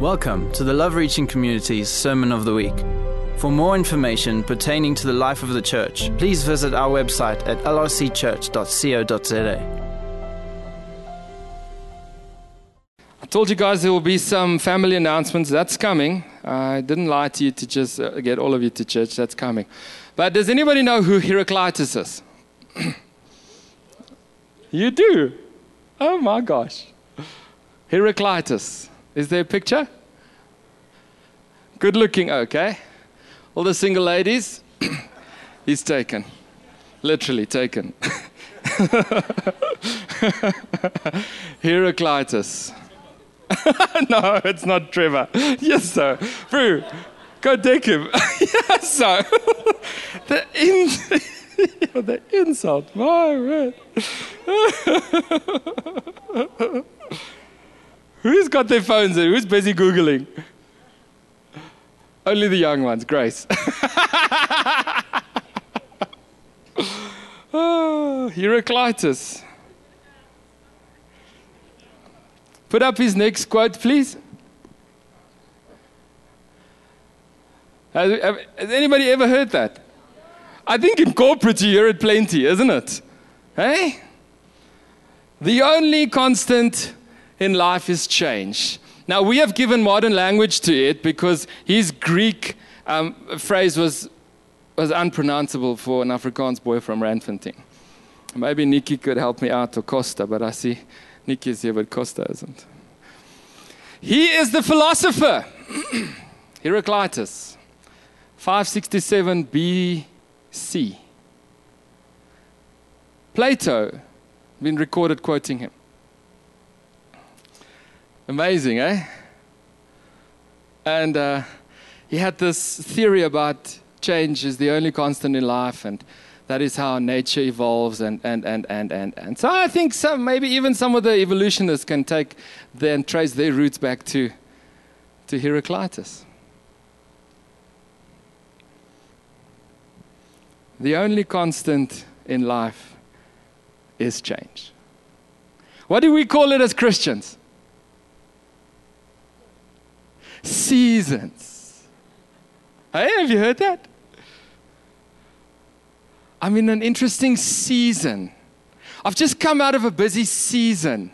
Welcome to the Love Reaching Community's Sermon of the Week. For more information pertaining to the life of the church, please visit our website at lrcchurch.co.za. I told you guys there will be some family announcements. That's coming. I didn't lie to you to just uh, get all of you to church. That's coming. But does anybody know who Heraclitus is? you do? Oh my gosh. Heraclitus. Is there a picture? Good looking, okay. All the single ladies, he's taken. Literally taken. Heraclitus. no, it's not Trevor. Yes, sir. Brew, go take him. yes, sir. the, in, the insult. My word. Who's got their phones in? Who's busy Googling? Only the young ones, Grace. oh, Heraclitus. Put up his next quote, please. Has, anybody ever heard that? I think in corporate you hear it plenty, isn't it? Hey? The only constant in life is change. Now, we have given modern language to it because his Greek um, phrase was, was unpronounceable for an Afrikaans boy from Randfontein. Maybe Nikki could help me out, or Costa, but I see Nikki is here, but Costa isn't. He is the philosopher, Heraclitus, 567 BC. Plato, been recorded quoting him. Amazing, eh? And uh, he had this theory about change is the only constant in life, and that is how nature evolves, and, and, and, and, and, and. So I think some, maybe even some of the evolutionists can take then trace their roots back to, to Heraclitus. The only constant in life is change. What do we call it as Christians? Seasons. Hey, have you heard that? I'm in an interesting season. I've just come out of a busy season.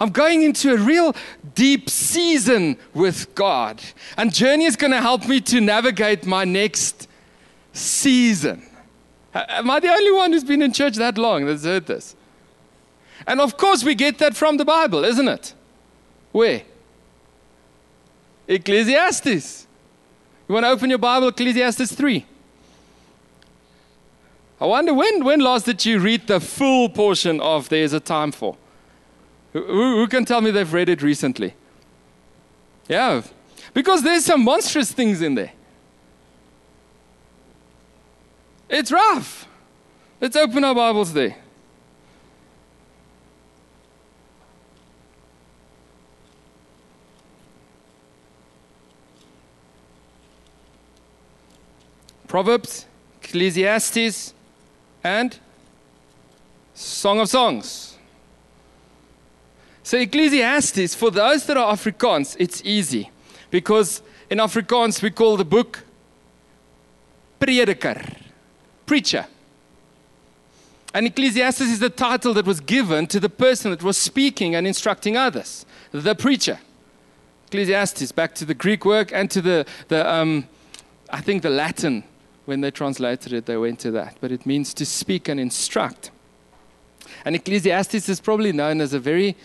I'm going into a real deep season with God. And Journey is going to help me to navigate my next season. Am I the only one who's been in church that long that's heard this? And of course, we get that from the Bible, isn't it? Where? Ecclesiastes. You want to open your Bible, Ecclesiastes 3. I wonder when, when last did you read the full portion of There's a Time for? Who, who can tell me they've read it recently? Yeah, because there's some monstrous things in there. It's rough. Let's open our Bibles there. Proverbs, Ecclesiastes, and Song of Songs. So, Ecclesiastes, for those that are Afrikaans, it's easy because in Afrikaans we call the book Prediker, preacher. And Ecclesiastes is the title that was given to the person that was speaking and instructing others, the preacher. Ecclesiastes, back to the Greek work and to the, the um, I think the Latin when they translated it, they went to that. But it means to speak and instruct. And Ecclesiastes is probably known as a very,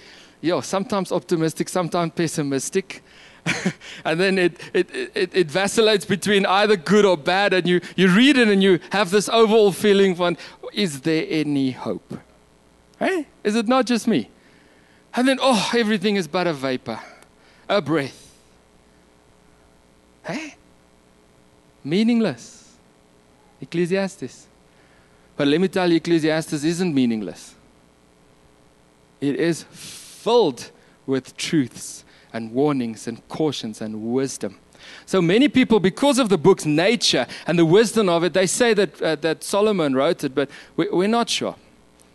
you know, sometimes optimistic, sometimes pessimistic. and then it, it, it, it, vacillates between either good or bad. And you, you read it and you have this overall feeling von, is there any hope? Hey, is it not just me? And then, oh, everything is but a vapor, a breath. Hey? Meaningless. Ecclesiastes. But let me tell you, Ecclesiastes isn't meaningless. It is filled with truths and warnings and cautions and wisdom. So many people, because of the book's nature and the wisdom of it, they say that, uh, that Solomon wrote it, but we, we're not sure.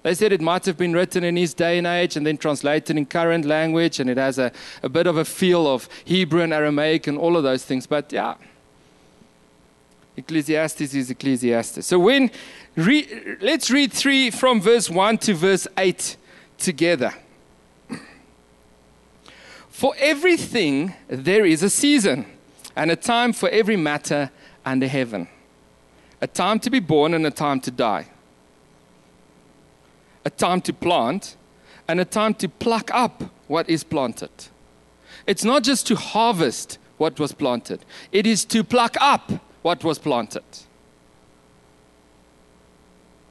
They said it might have been written in his day and age and then translated in current language, and it has a, a bit of a feel of Hebrew and Aramaic and all of those things. But yeah, Ecclesiastes is Ecclesiastes. So when re, let's read three from verse one to verse eight together. For everything there is a season, and a time for every matter under heaven, a time to be born and a time to die, a time to plant and a time to pluck up what is planted. It's not just to harvest what was planted, it is to pluck up what was planted.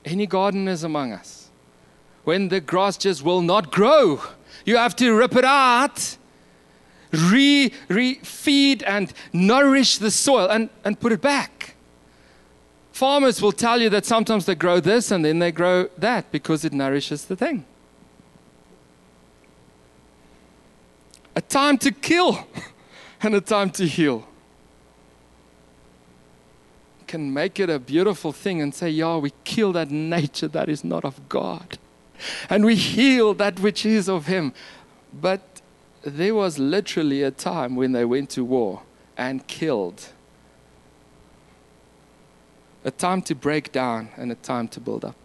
Any gardeners among us? When the grass just will not grow, you have to rip it out, re, re feed and nourish the soil and, and put it back. Farmers will tell you that sometimes they grow this and then they grow that because it nourishes the thing. A time to kill and a time to heal can make it a beautiful thing and say, Yeah, we kill that nature that is not of God. And we heal that which is of Him. But there was literally a time when they went to war and killed. A time to break down and a time to build up.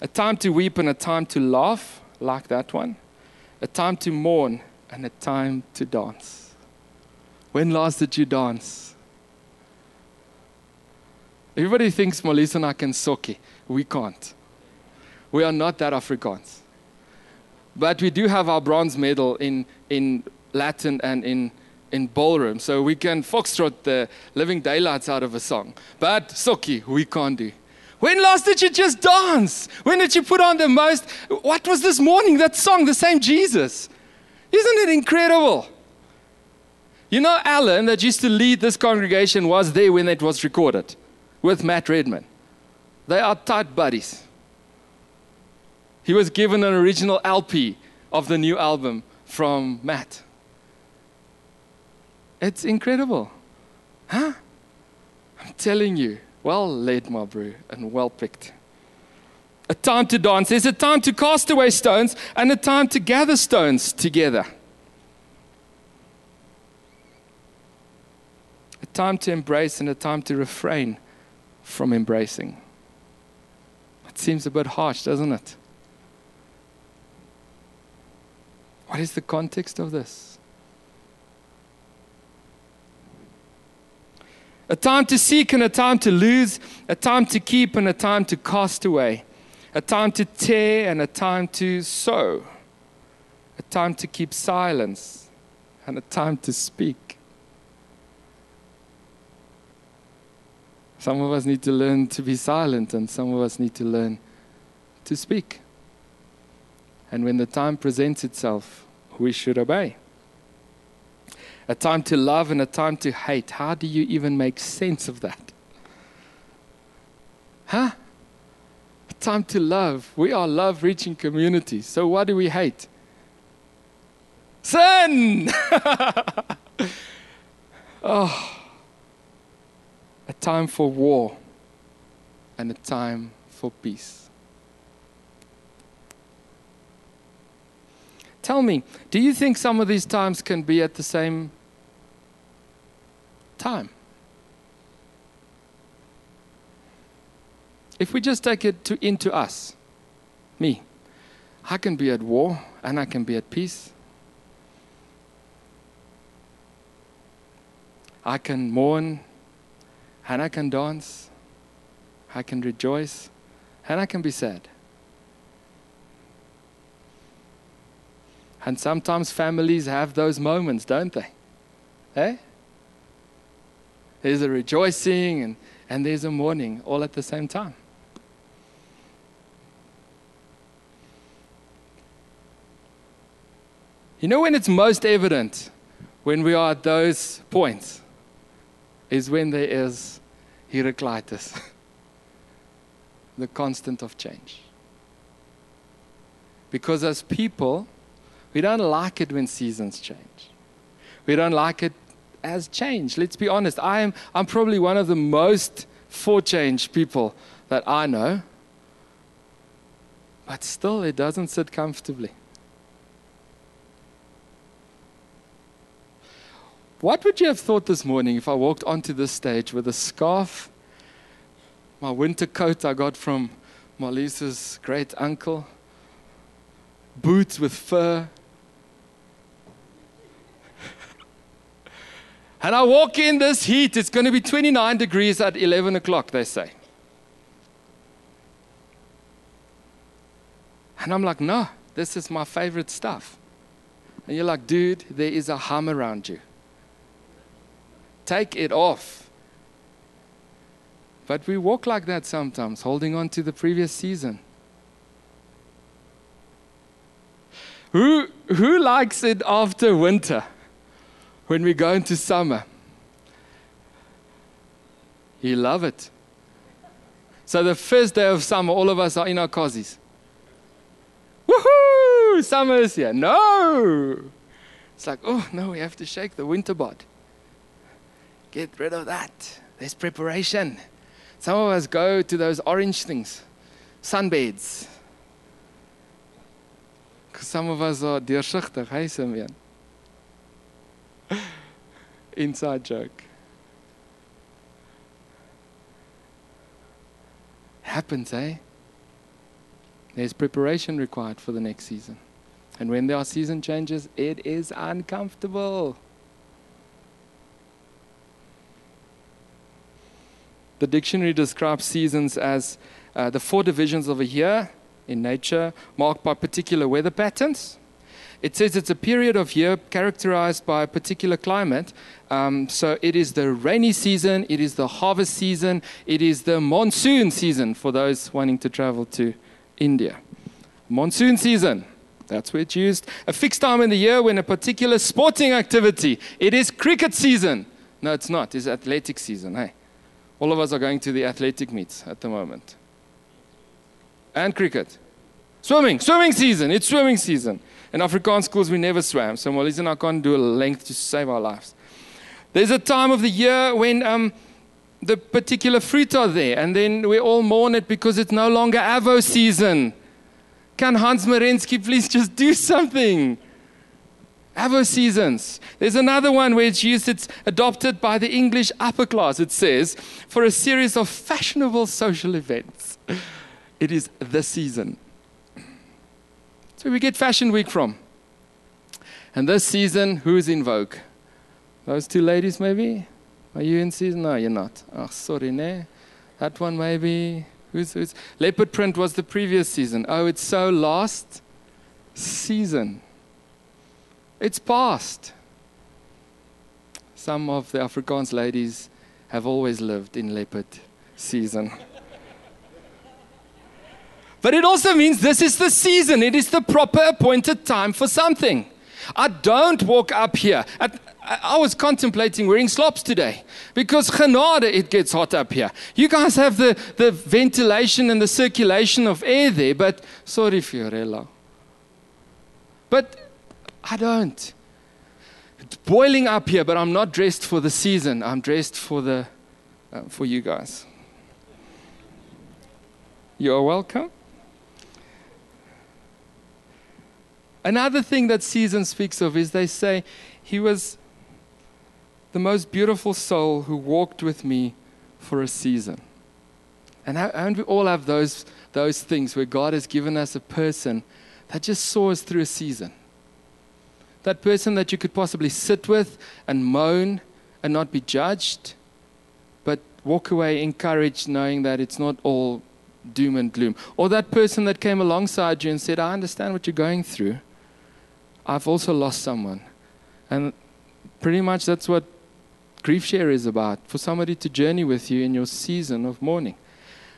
A time to weep and a time to laugh, like that one. A time to mourn and a time to dance. When last did you dance? Everybody thinks Molisa and soki. We can't. We are not that Afrikaans. But we do have our bronze medal in, in Latin and in, in ballroom. So we can foxtrot the living daylights out of a song. But soki, we can't do. When last did you just dance? When did you put on the most? What was this morning? That song, the same Jesus. Isn't it incredible? You know, Alan, that used to lead this congregation, was there when it was recorded with Matt Redman. They are tight buddies. He was given an original LP of the new album from Matt. It's incredible. Huh? I'm telling you, well led, my and well picked. A time to dance. There's a time to cast away stones and a time to gather stones together. A time to embrace and a time to refrain from embracing. It seems a bit harsh, doesn't it? What is the context of this? A time to seek and a time to lose, a time to keep and a time to cast away, a time to tear and a time to sow, a time to keep silence and a time to speak. Some of us need to learn to be silent, and some of us need to learn to speak. And when the time presents itself, we should obey. A time to love and a time to hate. How do you even make sense of that? Huh? A time to love. We are love reaching communities. So what do we hate? Sin! oh time for war and a time for peace. Tell me, do you think some of these times can be at the same time? If we just take it to, into us, me, I can be at war and I can be at peace. I can mourn and I can dance, I can rejoice, and I can be sad. And sometimes families have those moments, don't they? Eh? There's a rejoicing and, and there's a mourning all at the same time. You know when it's most evident when we are at those points is when there is Heraclitus, the constant of change. Because as people, we don't like it when seasons change. We don't like it as change. Let's be honest. I am, I'm probably one of the most for change people that I know. but still it doesn't sit comfortably. What would you have thought this morning if I walked onto this stage with a scarf, my winter coat I got from Marlisa's great uncle, boots with fur, and I walk in this heat, it's going to be 29 degrees at 11 o'clock, they say. And I'm like, no, this is my favorite stuff. And you're like, dude, there is a hum around you. Take it off. But we walk like that sometimes, holding on to the previous season. Who, who likes it after winter when we go into summer? You love it. So the first day of summer, all of us are in our cozies. Woohoo! Summer is here. No! It's like, oh no, we have to shake the winter bod. Get rid of that. There's preparation. Some of us go to those orange things, sunbeds. Some of us are deursigtig, hey Simeon? Inside joke. Happens, eh? There's preparation required for the next season. And when there are season changes, it is uncomfortable. The dictionary describes seasons as uh, the four divisions of a year in nature, marked by particular weather patterns. It says it's a period of year characterized by a particular climate. Um, so it is the rainy season, it is the harvest season, it is the monsoon season for those wanting to travel to India. Monsoon season, that's where it's used. A fixed time in the year when a particular sporting activity, it is cricket season. No, it's not, it's athletic season. Hey, all of us are going to the athletic meets at the moment. And cricket. Swimming, swimming season, it's swimming season. In Afrikaans schools, we never swam, so Molly's and I can't do a length to save our lives. There's a time of the year when um, the particular fruit are there, and then we all mourn it because it's no longer Avo season. Can Hans Merensky please just do something? Avo seasons. There's another one where it's used, it's adopted by the English upper class, it says, for a series of fashionable social events. It is the season. So we get Fashion Week from. And this season, who's in vogue? Those two ladies, maybe? Are you in season? No, you're not. Oh, sorry, ne? That one, maybe? Who's, who's? Leopard print was the previous season. Oh, it's so last season. It's past. Some of the Afrikaans ladies have always lived in leopard season. But it also means this is the season. It is the proper appointed time for something. I don't walk up here. I was contemplating wearing slops today because genade, it gets hot up here. You guys have the, the ventilation and the circulation of air there, but sorry, Fiorella. But I don't. It's boiling up here, but I'm not dressed for the season. I'm dressed for, the, uh, for you guys. You're welcome. Another thing that season speaks of is they say, He was the most beautiful soul who walked with me for a season. And, and we all have those, those things where God has given us a person that just saw us through a season. That person that you could possibly sit with and moan and not be judged, but walk away encouraged, knowing that it's not all doom and gloom. Or that person that came alongside you and said, I understand what you're going through. I've also lost someone. And pretty much that's what GriefShare is about for somebody to journey with you in your season of mourning.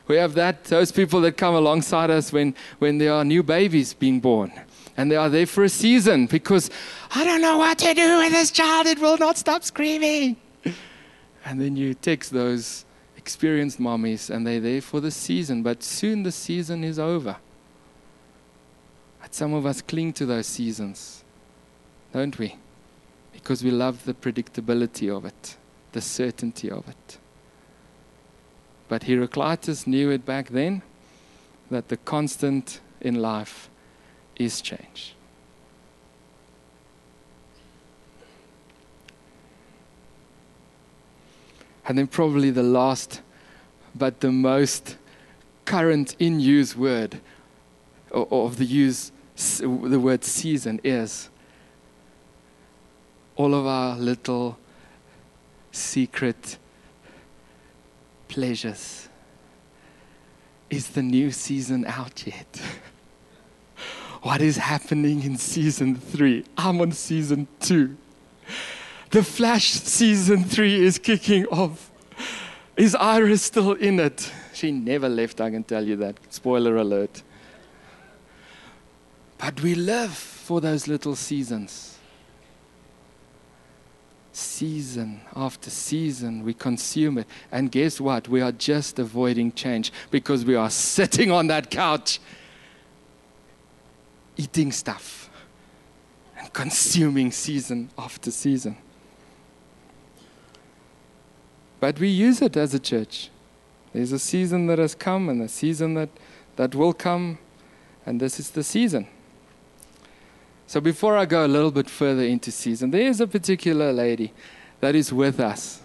We have that, those people that come alongside us when, when there are new babies being born. And they are there for a season because I don't know what to do with this child. It will not stop screaming. And then you text those experienced mommies and they're there for the season. But soon the season is over. But some of us cling to those seasons don't we? Because we love the predictability of it, the certainty of it. But Heraclitus knew it back then that the constant in life is change. And then, probably the last, but the most current in use word of the use, the word season is all of our little secret pleasures. Is the new season out yet? what is happening in season three? I'm on season two. The Flash season three is kicking off. Is Iris still in it? She never left, I can tell you that. Spoiler alert. But we live for those little seasons. Season after season, we consume it. And guess what? We are just avoiding change because we are sitting on that couch eating stuff and consuming season after season. But we use it as a church. There's a season that has come and a season that, that will come, and this is the season. So before I go a little bit further into season, there is a particular lady that is with us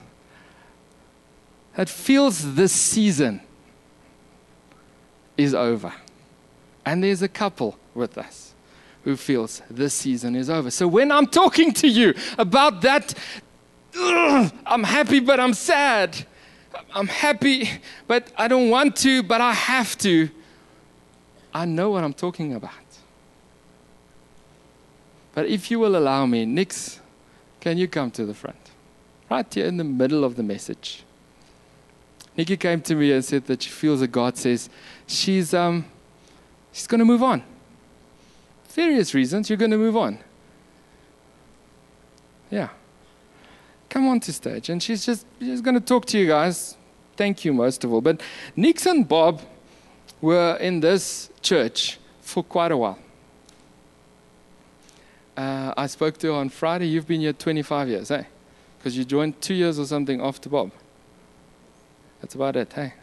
that feels this season is over. And there's a couple with us who feels this season is over. So when I'm talking to you about that I'm happy, but I'm sad. I'm happy, but I don't want to, but I have to. I know what I'm talking about. But if you will allow me, Nix, can you come to the front? Right here in the middle of the message. Nikki came to me and said that she feels that God says she's, um, she's going to move on. Various reasons, you're going to move on. Yeah come on to stage. And she's just she's going to talk to you guys. Thank you, most of all. But Nix and Bob were in this church for quite a while. Uh, I spoke to her on Friday. You've been here 25 years, eh? Because you joined two years or something after Bob. That's about it, hey?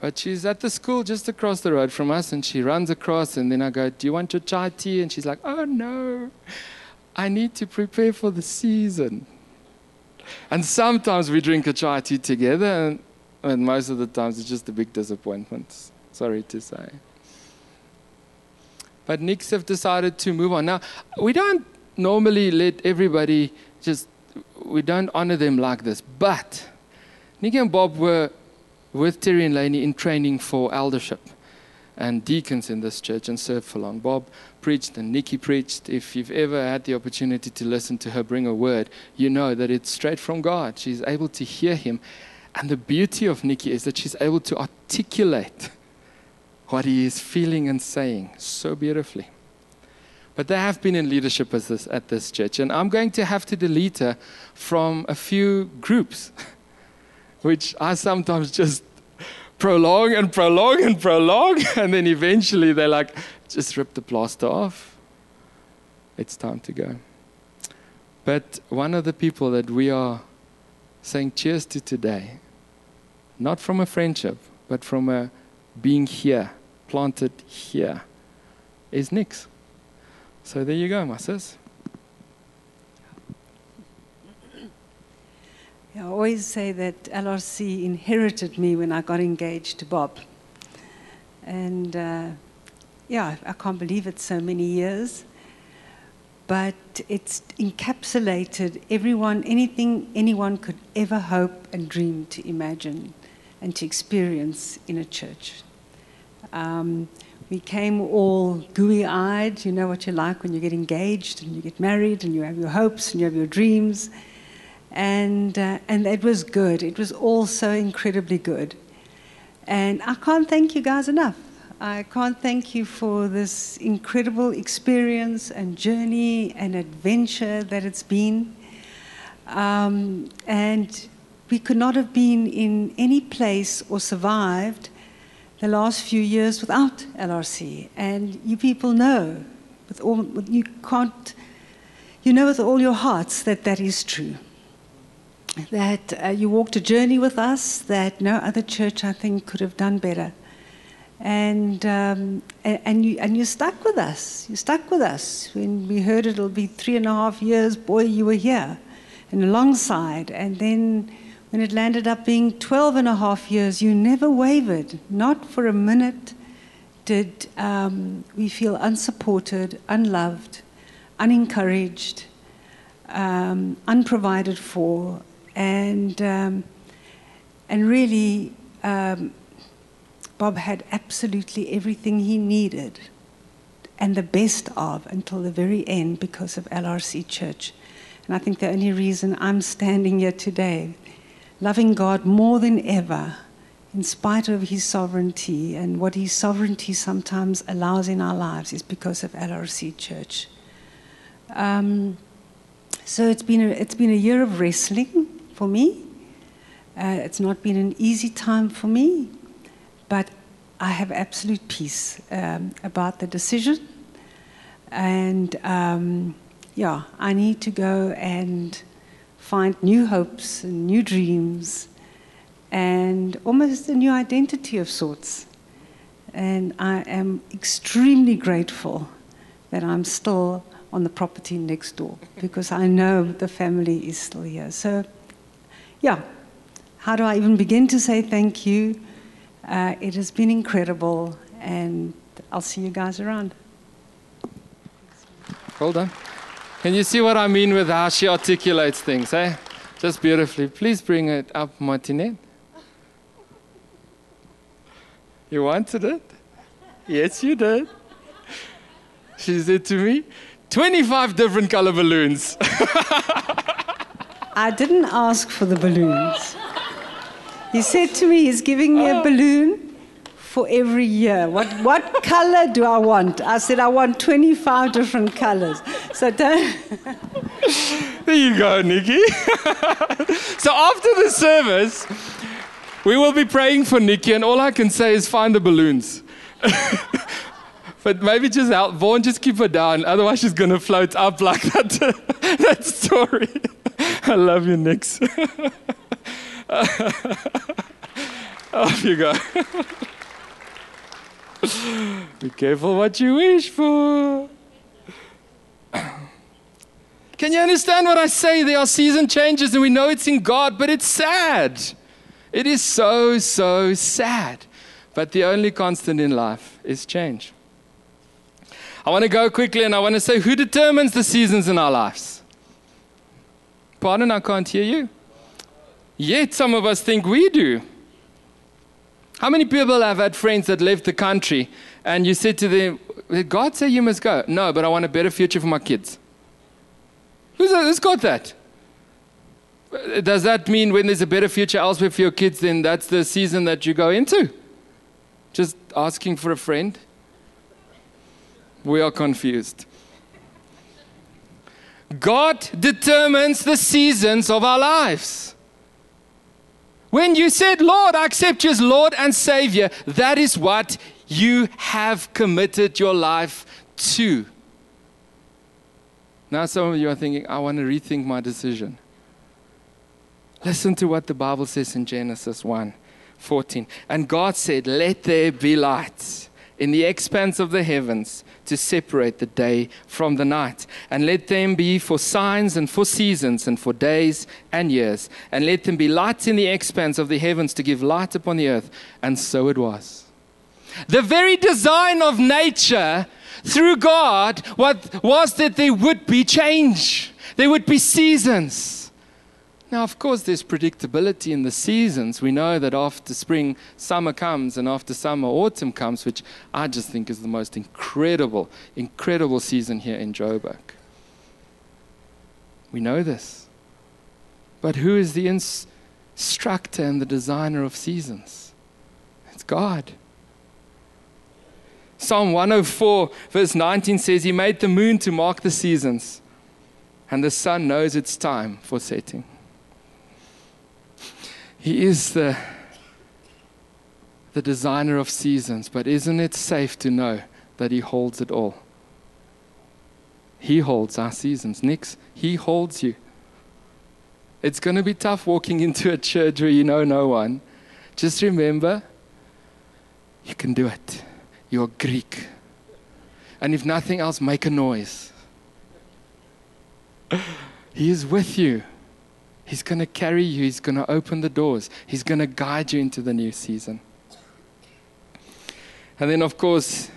But she's at the school just across the road from us, and she runs across, and then I go, Do you want your chai tea? And she's like, Oh, no. I need to prepare for the season. And sometimes we drink a chai tea together, and, and most of the times it's just a big disappointment. Sorry to say. But Nix have decided to move on. Now, we don't normally let everybody just, we don't honor them like this. But Nick and Bob were with Terry and Laney in training for eldership and deacons in this church and served for long. Bob preached and Nikki preached. If you've ever had the opportunity to listen to her bring a word, you know that it's straight from God. She's able to hear Him. And the beauty of Nikki is that she's able to articulate what He is feeling and saying so beautifully. But they have been in leadership this, at this church, and I'm going to have to delete her from a few groups, which I sometimes just prolong and prolong and prolong. And then eventually they're like, just rip the plaster off. It's time to go. But one of the people that we are saying cheers to today, not from a friendship, but from a being here, planted here, is Nix. So there you go, my sis. I always say that LRC inherited me when I got engaged to Bob. And uh, yeah, I can't believe it's so many years. But it's encapsulated everyone, anything anyone could ever hope and dream to imagine and to experience in a church. Um, we came all gooey eyed. You know what you're like when you get engaged and you get married and you have your hopes and you have your dreams and, uh, and it was good. It was all so incredibly good. And I can't thank you guys enough. I can't thank you for this incredible experience and journey and adventure that it's been. Um, and we could not have been in any place or survived the last few years without LRC. And you people know, with all, you can't, you know with all your hearts that that is true that uh, you walked a journey with us that no other church, I think, could have done better. And, um, and, and, you, and you stuck with us. You stuck with us. When we heard it'll be three and a half years, boy, you were here and alongside. And then when it landed up being 12 and a half years, you never wavered, not for a minute did um, we feel unsupported, unloved, unencouraged, um, unprovided for, and, um, and really, um, Bob had absolutely everything he needed and the best of until the very end because of LRC Church. And I think the only reason I'm standing here today, loving God more than ever, in spite of His sovereignty and what His sovereignty sometimes allows in our lives, is because of LRC Church. Um, so it's been, a, it's been a year of wrestling for me. Uh, it's not been an easy time for me, but I have absolute peace um, about the decision. And um, yeah, I need to go and find new hopes and new dreams and almost a new identity of sorts. And I am extremely grateful that I'm still on the property next door because I know the family is still here. So, yeah, how do I even begin to say thank you? Uh, it has been incredible, and I'll see you guys around. Hold on. Can you see what I mean with how she articulates things, eh? Just beautifully. Please bring it up, Martinet. You wanted it? Yes, you did. She said to me, 25 different color balloons. I didn't ask for the balloons. He said to me, he's giving me a oh. balloon for every year. What, what color do I want? I said, I want 25 different colors. So don't. there you go, Nikki. so after the service, we will be praying for Nikki, and all I can say is find the balloons. but maybe just help Vaughn, just keep her down. Otherwise, she's going to float up like that, that story. I love you, Nix. Off you go. Be careful what you wish for. Can you understand what I say? There are season changes, and we know it's in God, but it's sad. It is so, so sad. But the only constant in life is change. I want to go quickly and I want to say who determines the seasons in our lives? Pardon, I can't hear you. Yet some of us think we do. How many people have had friends that left the country and you said to them, Did God say you must go? No, but I want a better future for my kids. Who's, who's got that? Does that mean when there's a better future elsewhere for your kids, then that's the season that you go into? Just asking for a friend? We are confused. God determines the seasons of our lives. When you said, Lord, I accept you as Lord and Savior, that is what you have committed your life to. Now, some of you are thinking, I want to rethink my decision. Listen to what the Bible says in Genesis 1 14. And God said, Let there be light in the expanse of the heavens to separate the day from the night. And let them be for signs and for seasons and for days and years. And let them be lights in the expanse of the heavens to give light upon the earth. And so it was. The very design of nature through God what was that there would be change, there would be seasons. Now, of course, there's predictability in the seasons. We know that after spring, summer comes, and after summer, autumn comes, which I just think is the most incredible, incredible season here in Joburg. We know this. But who is the instructor and the designer of seasons? It's God. Psalm 104, verse 19 says, He made the moon to mark the seasons, and the sun knows its time for setting. He is the, the designer of seasons, but isn't it safe to know that He holds it all? He holds our seasons. Nix, He holds you. It's going to be tough walking into a church where you know no one. Just remember You can do it. You're Greek. And if nothing else, make a noise. He is with you. He's going to carry you. He's going to open the doors. He's going to guide you into the new season. And then, of course,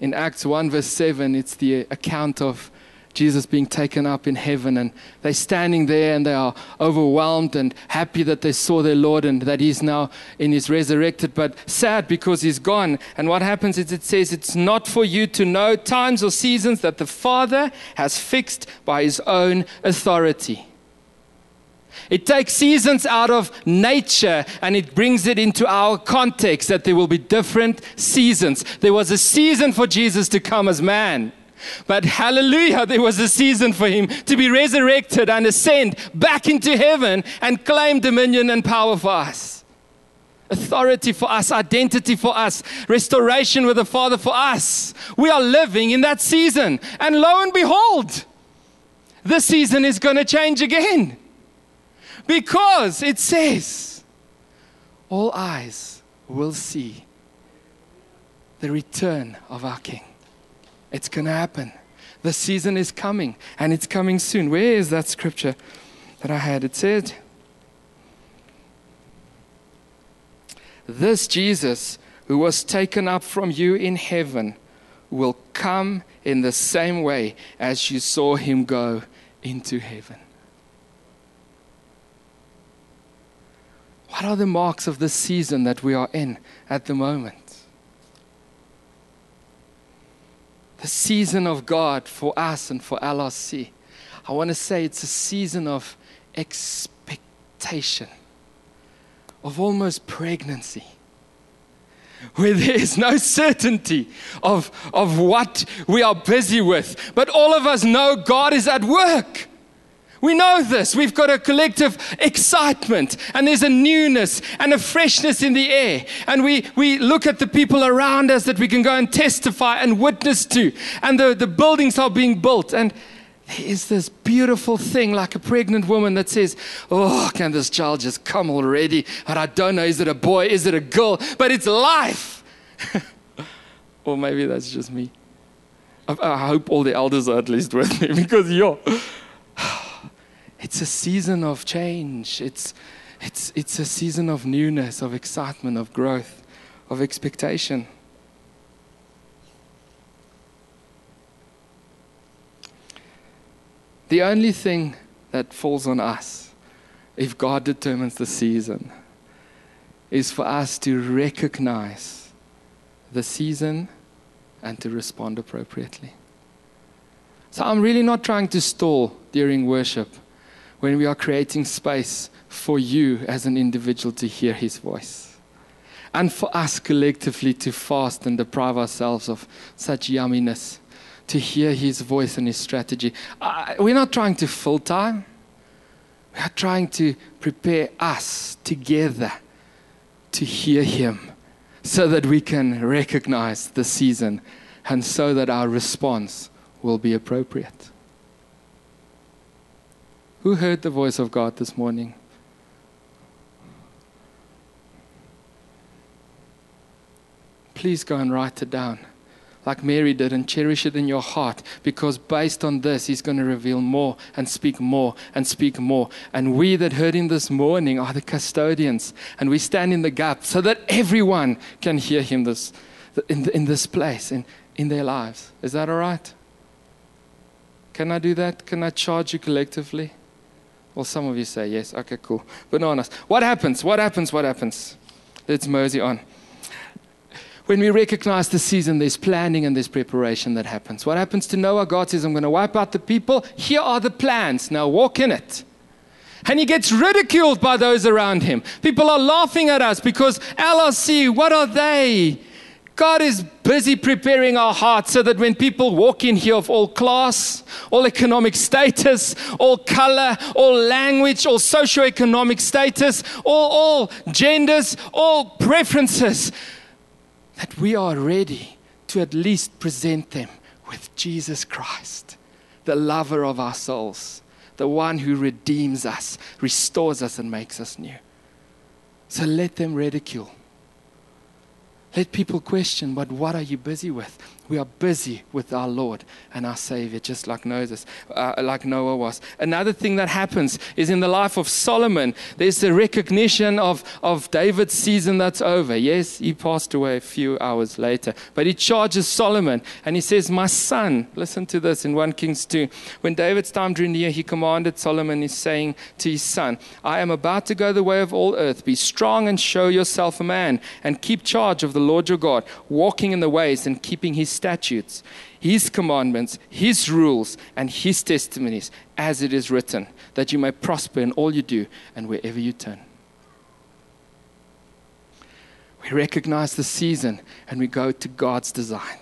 in Acts 1, verse 7, it's the account of Jesus being taken up in heaven. And they're standing there and they are overwhelmed and happy that they saw their Lord and that He's now in His resurrected, but sad because He's gone. And what happens is it says, It's not for you to know times or seasons that the Father has fixed by His own authority. It takes seasons out of nature and it brings it into our context that there will be different seasons. There was a season for Jesus to come as man. But hallelujah, there was a season for him to be resurrected and ascend back into heaven and claim dominion and power for us. Authority for us, identity for us, restoration with the Father for us. We are living in that season. And lo and behold, this season is going to change again. Because it says, all eyes will see the return of our King. It's going to happen. The season is coming, and it's coming soon. Where is that scripture that I had? It said, This Jesus who was taken up from you in heaven will come in the same way as you saw him go into heaven. What are the marks of the season that we are in at the moment? The season of God for us and for LRC. I want to say it's a season of expectation, of almost pregnancy, where there is no certainty of, of what we are busy with. But all of us know God is at work. We know this. We've got a collective excitement, and there's a newness and a freshness in the air. And we, we look at the people around us that we can go and testify and witness to, and the, the buildings are being built. And there is this beautiful thing like a pregnant woman that says, Oh, can this child just come already? And I don't know, is it a boy? Is it a girl? But it's life. or maybe that's just me. I, I hope all the elders are at least with me because, yo. It's a season of change. It's, it's, it's a season of newness, of excitement, of growth, of expectation. The only thing that falls on us, if God determines the season, is for us to recognize the season and to respond appropriately. So I'm really not trying to stall during worship when we are creating space for you as an individual to hear his voice. And for us collectively to fast and deprive ourselves of such yumminess, to hear his voice and his strategy. Uh, we're not trying to fill time, we are trying to prepare us together to hear him so that we can recognize the season and so that our response will be appropriate. Who heard the voice of God this morning? Please go and write it down like Mary did and cherish it in your heart because based on this, He's going to reveal more and speak more and speak more. And we that heard Him this morning are the custodians and we stand in the gap so that everyone can hear Him this, in, in this place, in, in their lives. Is that all right? Can I do that? Can I charge you collectively? Well, some of you say yes. Okay, cool. Bananas. What happens? What happens? What happens? Let's mosey on. When we recognize the season, there's planning and there's preparation that happens. What happens to Noah? God says, I'm going to wipe out the people. Here are the plans. Now walk in it. And he gets ridiculed by those around him. People are laughing at us because LRC, what are they? God is busy preparing our hearts so that when people walk in here of all class, all economic status, all color, all language, all socioeconomic status, all, all genders, all preferences, that we are ready to at least present them with Jesus Christ, the lover of our souls, the one who redeems us, restores us, and makes us new. So let them ridicule Let people question, but what are you busy with? We are busy with our Lord and our Savior, just like Moses, uh, like Noah was. Another thing that happens is in the life of Solomon, there's a recognition of, of David's season that's over. Yes, he passed away a few hours later, but he charges Solomon and he says, My son, listen to this in 1 Kings 2. When David's time drew near, he commanded Solomon, he's saying to his son, I am about to go the way of all earth. Be strong and show yourself a man, and keep charge of the Lord your God, walking in the ways and keeping his statutes, his commandments, his rules, and his testimonies, as it is written, that you may prosper in all you do and wherever you turn. We recognize the season and we go to God's design.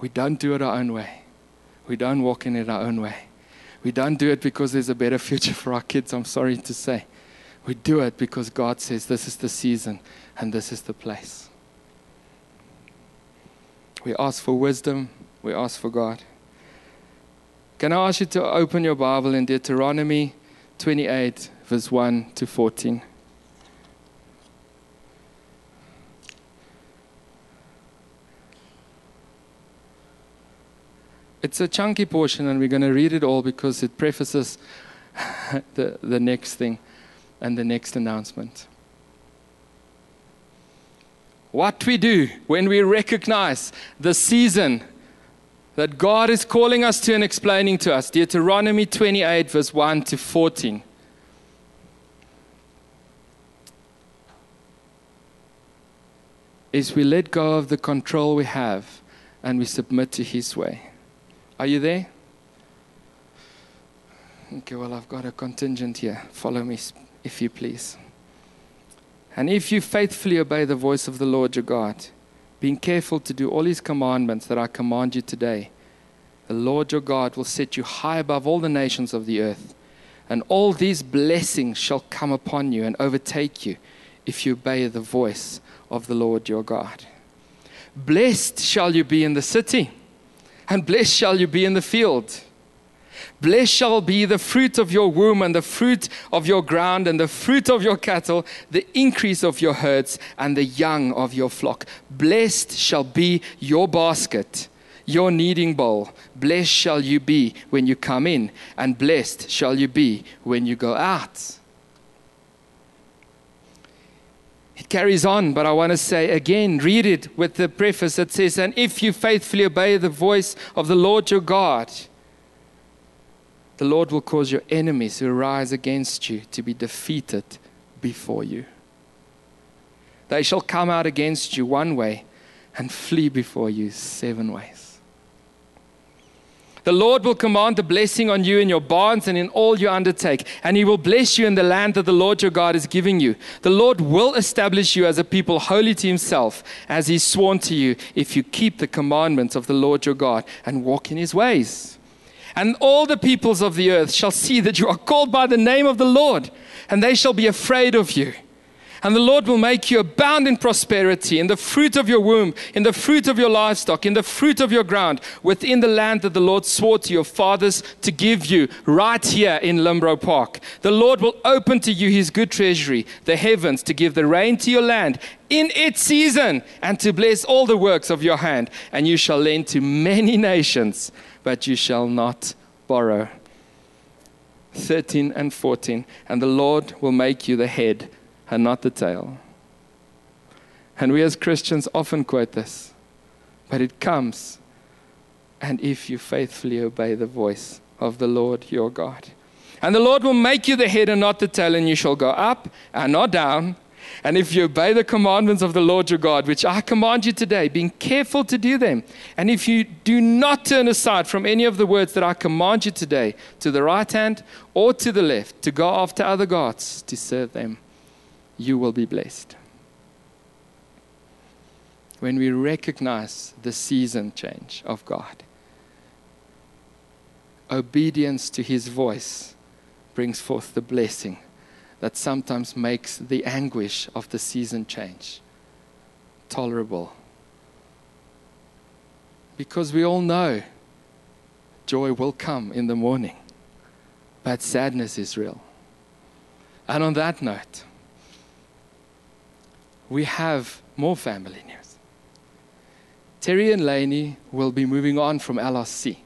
We don't do it our own way. We don't walk in it our own way. We don't do it because there's a better future for our kids, I'm sorry to say. We do it because God says this is the season and this is the place. We ask for wisdom, we ask for God. Can I ask you to open your Bible in Deuteronomy 28, verse 1 to 14? It's a chunky portion, and we're going to read it all because it prefaces the, the next thing and the next announcement what we do when we recognize the season that God is calling us to and explaining to us. Deuteronomy 28, verse 1 to 14. Is we let go of the control we have and we submit to His way. Are you there? Okay, well, I've got a contingent here. Follow me, if you please. And if you faithfully obey the voice of the Lord your God, being careful to do all his commandments that I command you today, the Lord your God will set you high above all the nations of the earth. And all these blessings shall come upon you and overtake you if you obey the voice of the Lord your God. Blessed shall you be in the city, and blessed shall you be in the field. Blessed shall be the fruit of your womb, and the fruit of your ground, and the fruit of your cattle, the increase of your herds, and the young of your flock. Blessed shall be your basket, your kneading bowl. Blessed shall you be when you come in, and blessed shall you be when you go out. It carries on, but I want to say again, read it with the preface that says, And if you faithfully obey the voice of the Lord your God, the Lord will cause your enemies who rise against you to be defeated before you. They shall come out against you one way and flee before you seven ways. The Lord will command a blessing on you in your barns and in all you undertake, and He will bless you in the land that the Lord your God is giving you. The Lord will establish you as a people holy to Himself, as He's sworn to you, if you keep the commandments of the Lord your God and walk in His ways. And all the peoples of the earth shall see that you are called by the name of the Lord, and they shall be afraid of you. And the Lord will make you abound in prosperity, in the fruit of your womb, in the fruit of your livestock, in the fruit of your ground, within the land that the Lord swore to your fathers to give you, right here in Limbro Park. The Lord will open to you his good treasury, the heavens, to give the rain to your land in its season, and to bless all the works of your hand. And you shall lend to many nations but you shall not borrow. 13 and 14. And the Lord will make you the head and not the tail. And we as Christians often quote this, but it comes, and if you faithfully obey the voice of the Lord your God. And the Lord will make you the head and not the tail, and you shall go up and not down and if you obey the commandments of the Lord your God, which I command you today, being careful to do them, and if you do not turn aside from any of the words that I command you today, to the right hand or to the left, to go after other gods to serve them, you will be blessed. When we recognize the season change of God, obedience to his voice brings forth the blessing that sometimes makes the anguish of the season change tolerable. Because we all know joy will come in the morning, but sadness is real. And on that note, we have more family news. Terry and Lainey will be moving on from LRC.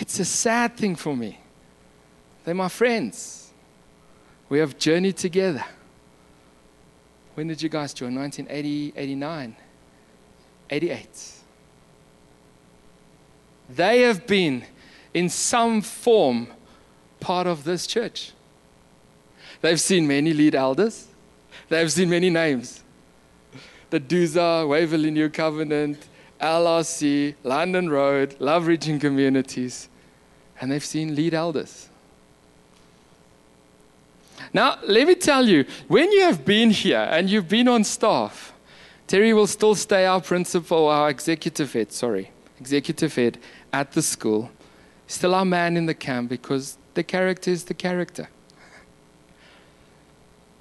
It's a sad thing for me. They're my friends. We have journeyed together. When did you guys join? 1980, 89, 88. They have been, in some form, part of this church. They've seen many lead elders, they've seen many names. The Duza, Waverley New Covenant, LRC, London Road, Love Reaching Communities, and they've seen lead elders. Now, let me tell you, when you have been here and you've been on staff, Terry will still stay our principal, our executive head, sorry, executive head at the school, still our man in the camp because the character is the character.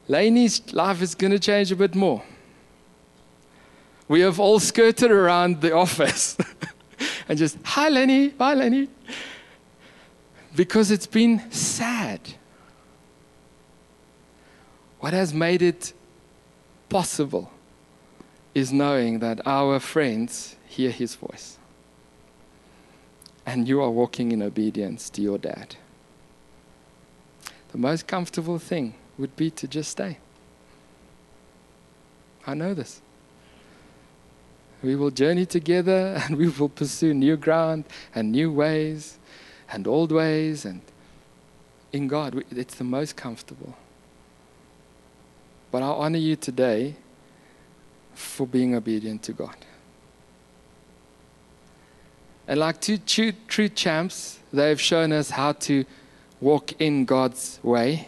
Lainey's life is going to change a bit more. We have all skirted around the office and just, hi, Lenny, bye, Lenny. Because it's been sad. What has made it possible is knowing that our friends hear his voice. And you are walking in obedience to your dad. The most comfortable thing would be to just stay. I know this. We will journey together and we will pursue new ground and new ways and old ways. And in God, it's the most comfortable. But I honor you today for being obedient to God. And like two true, true champs, they've shown us how to walk in God's way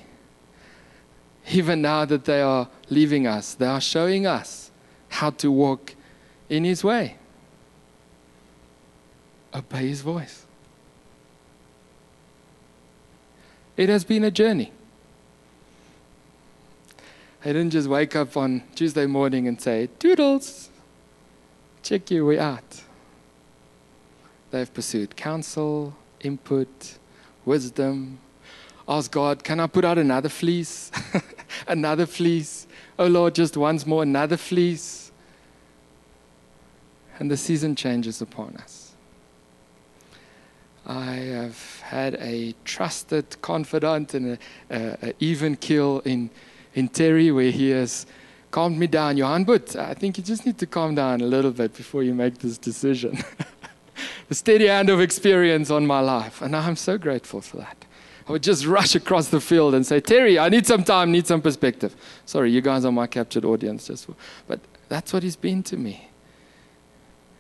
even now that they are leaving us, they are showing us how to walk in His way. Obey His voice. It has been a journey. I didn't just wake up on Tuesday morning and say, Doodles, check you, we out. They've pursued counsel, input, wisdom. Ask God, can I put out another fleece? another fleece. Oh Lord, just once more, another fleece. And the season changes upon us. I have had a trusted confidant and an even kill in, in Terry where he has calmed me down. Johan, but I think you just need to calm down a little bit before you make this decision. the steady hand of experience on my life. And I'm so grateful for that. I would just rush across the field and say, Terry, I need some time, need some perspective. Sorry, you guys are my captured audience. Just but that's what he's been to me.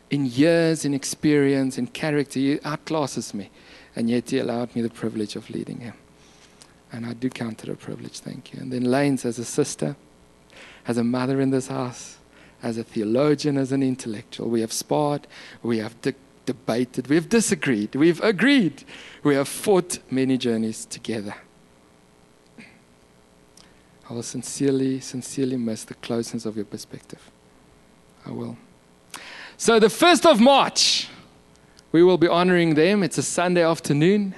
In years, in experience, in character, he outclasses me. And yet he allowed me the privilege of leading him. And I do count it a privilege, thank you. And then Lanes as a sister, as a mother in this house, as a theologian, as an intellectual. We have sparred, we have de- debated, we have disagreed, we've agreed. We have fought many journeys together. I will sincerely, sincerely miss the closeness of your perspective. I will. So, the 1st of March, we will be honoring them. It's a Sunday afternoon,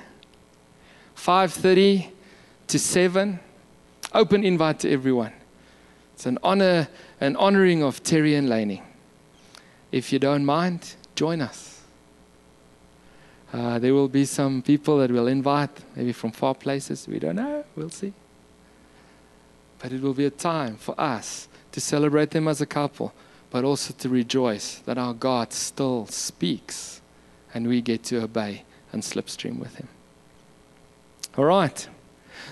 5:30 to 7. Open invite to everyone. It's an honor, an honoring of Terry and Laney. If you don't mind, join us. Uh, there will be some people that we'll invite, maybe from far places. We don't know. We'll see. But it will be a time for us to celebrate them as a couple, but also to rejoice that our God still speaks and we get to obey and slipstream with Him. All right.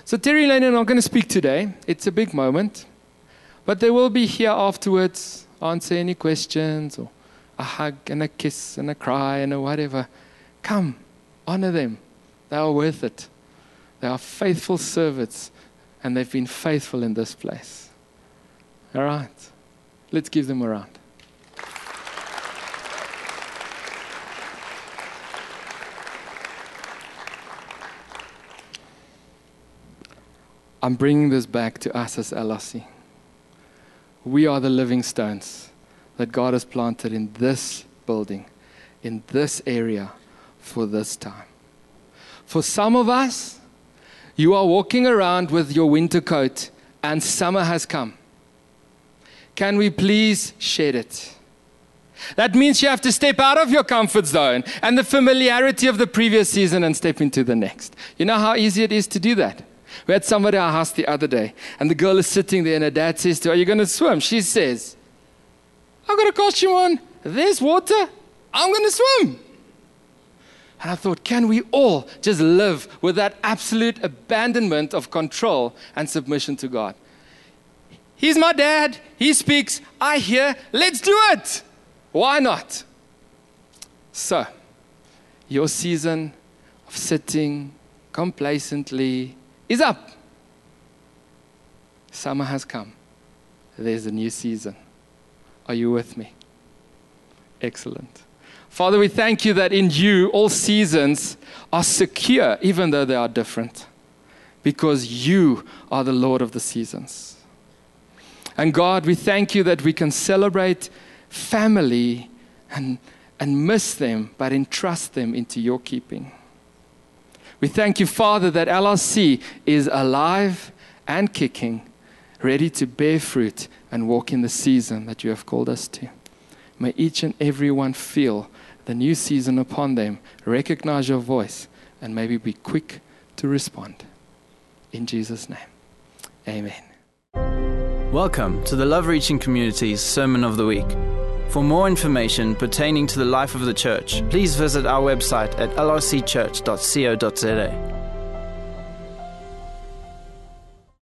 So, Terry Lane and I'm going to speak today. It's a big moment, but they will be here afterwards, answer any questions or a hug and a kiss and a cry and a whatever. Come, honor them. They are worth it. They are faithful servants, and they've been faithful in this place. All right, let's give them a round. I'm bringing this back to us as LRC. We are the living stones that God has planted in this building, in this area for this time. For some of us, You are walking around with your winter coat and summer has come. Can we please shed it? That means you have to step out of your comfort zone and the familiarity of the previous season and step into the next. You know how easy it is to do that? We had somebody at our house the other day, and the girl is sitting there, and her dad says to her, Are you going to swim? She says, I've got a costume on. There's water. I'm going to swim. And I thought, can we all just live with that absolute abandonment of control and submission to God? He's my dad. He speaks. I hear. Let's do it. Why not? So, your season of sitting complacently is up. Summer has come. There's a new season. Are you with me? Excellent. Father, we thank you that in you all seasons are secure, even though they are different, because you are the Lord of the seasons. And God, we thank you that we can celebrate family and, and miss them, but entrust them into your keeping. We thank you, Father, that LRC is alive and kicking, ready to bear fruit and walk in the season that you have called us to. May each and every one feel the new season upon them, recognize your voice, and maybe be quick to respond. In Jesus' name, amen. Welcome to the Love Reaching Community's Sermon of the Week. For more information pertaining to the life of the church, please visit our website at lrcchurch.co.za.